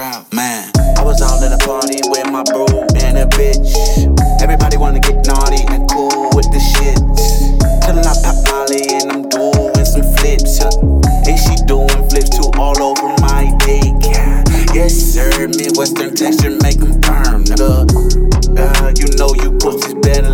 trap, man. I was all in a party with my bro and a bitch. Everybody wanna get naughty and cool with the shit. Till I pop Molly and I'm doing some flips. Huh? And she doing flips too all over my dick. Yeah. Yes, sir, Midwestern texture make them firm, nigga. Uh, you know you pussies better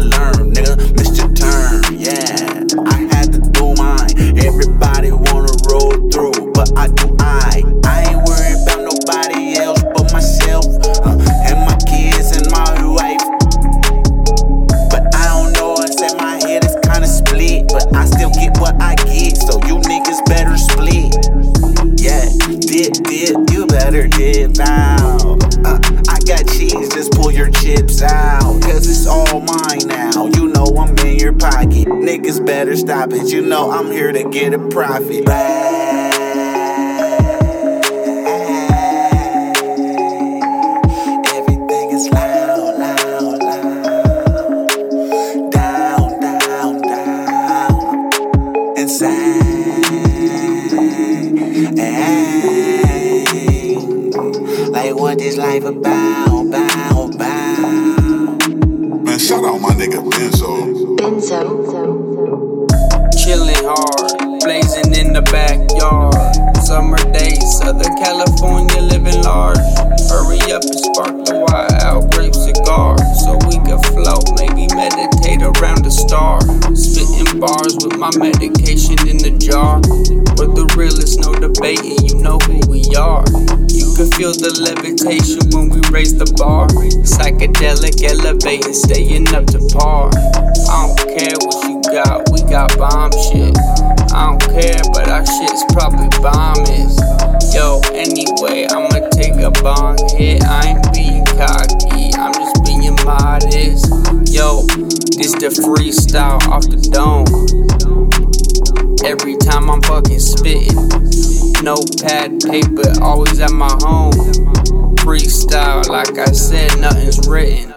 head, split. But I still get what I get, so you niggas better split. Yeah, dip, dip, you better dip out. Uh, I got cheese, just pull your chips out. Cause it's all mine now. You know I'm in your pocket. Niggas better stop it. You know I'm here to get a profit. Like what this life about, about, about. Man, shout out my nigga Benzo. Benzo. Chillin' hard, blazing in the backyard. Summer days, Southern California, living large. Hurry up the star. Spitting bars with my medication in the jar. For the realest, no debating, you know who we are. You can feel the levitation when we raise the bar. Psychedelic, elevating, staying up to par. I don't care what you got, we got bomb shit. I don't care, but our shit's probably bombing. The freestyle off the dome. Every time I'm fucking spitting, notepad, paper, always at my home. Freestyle, like I said, nothing's written.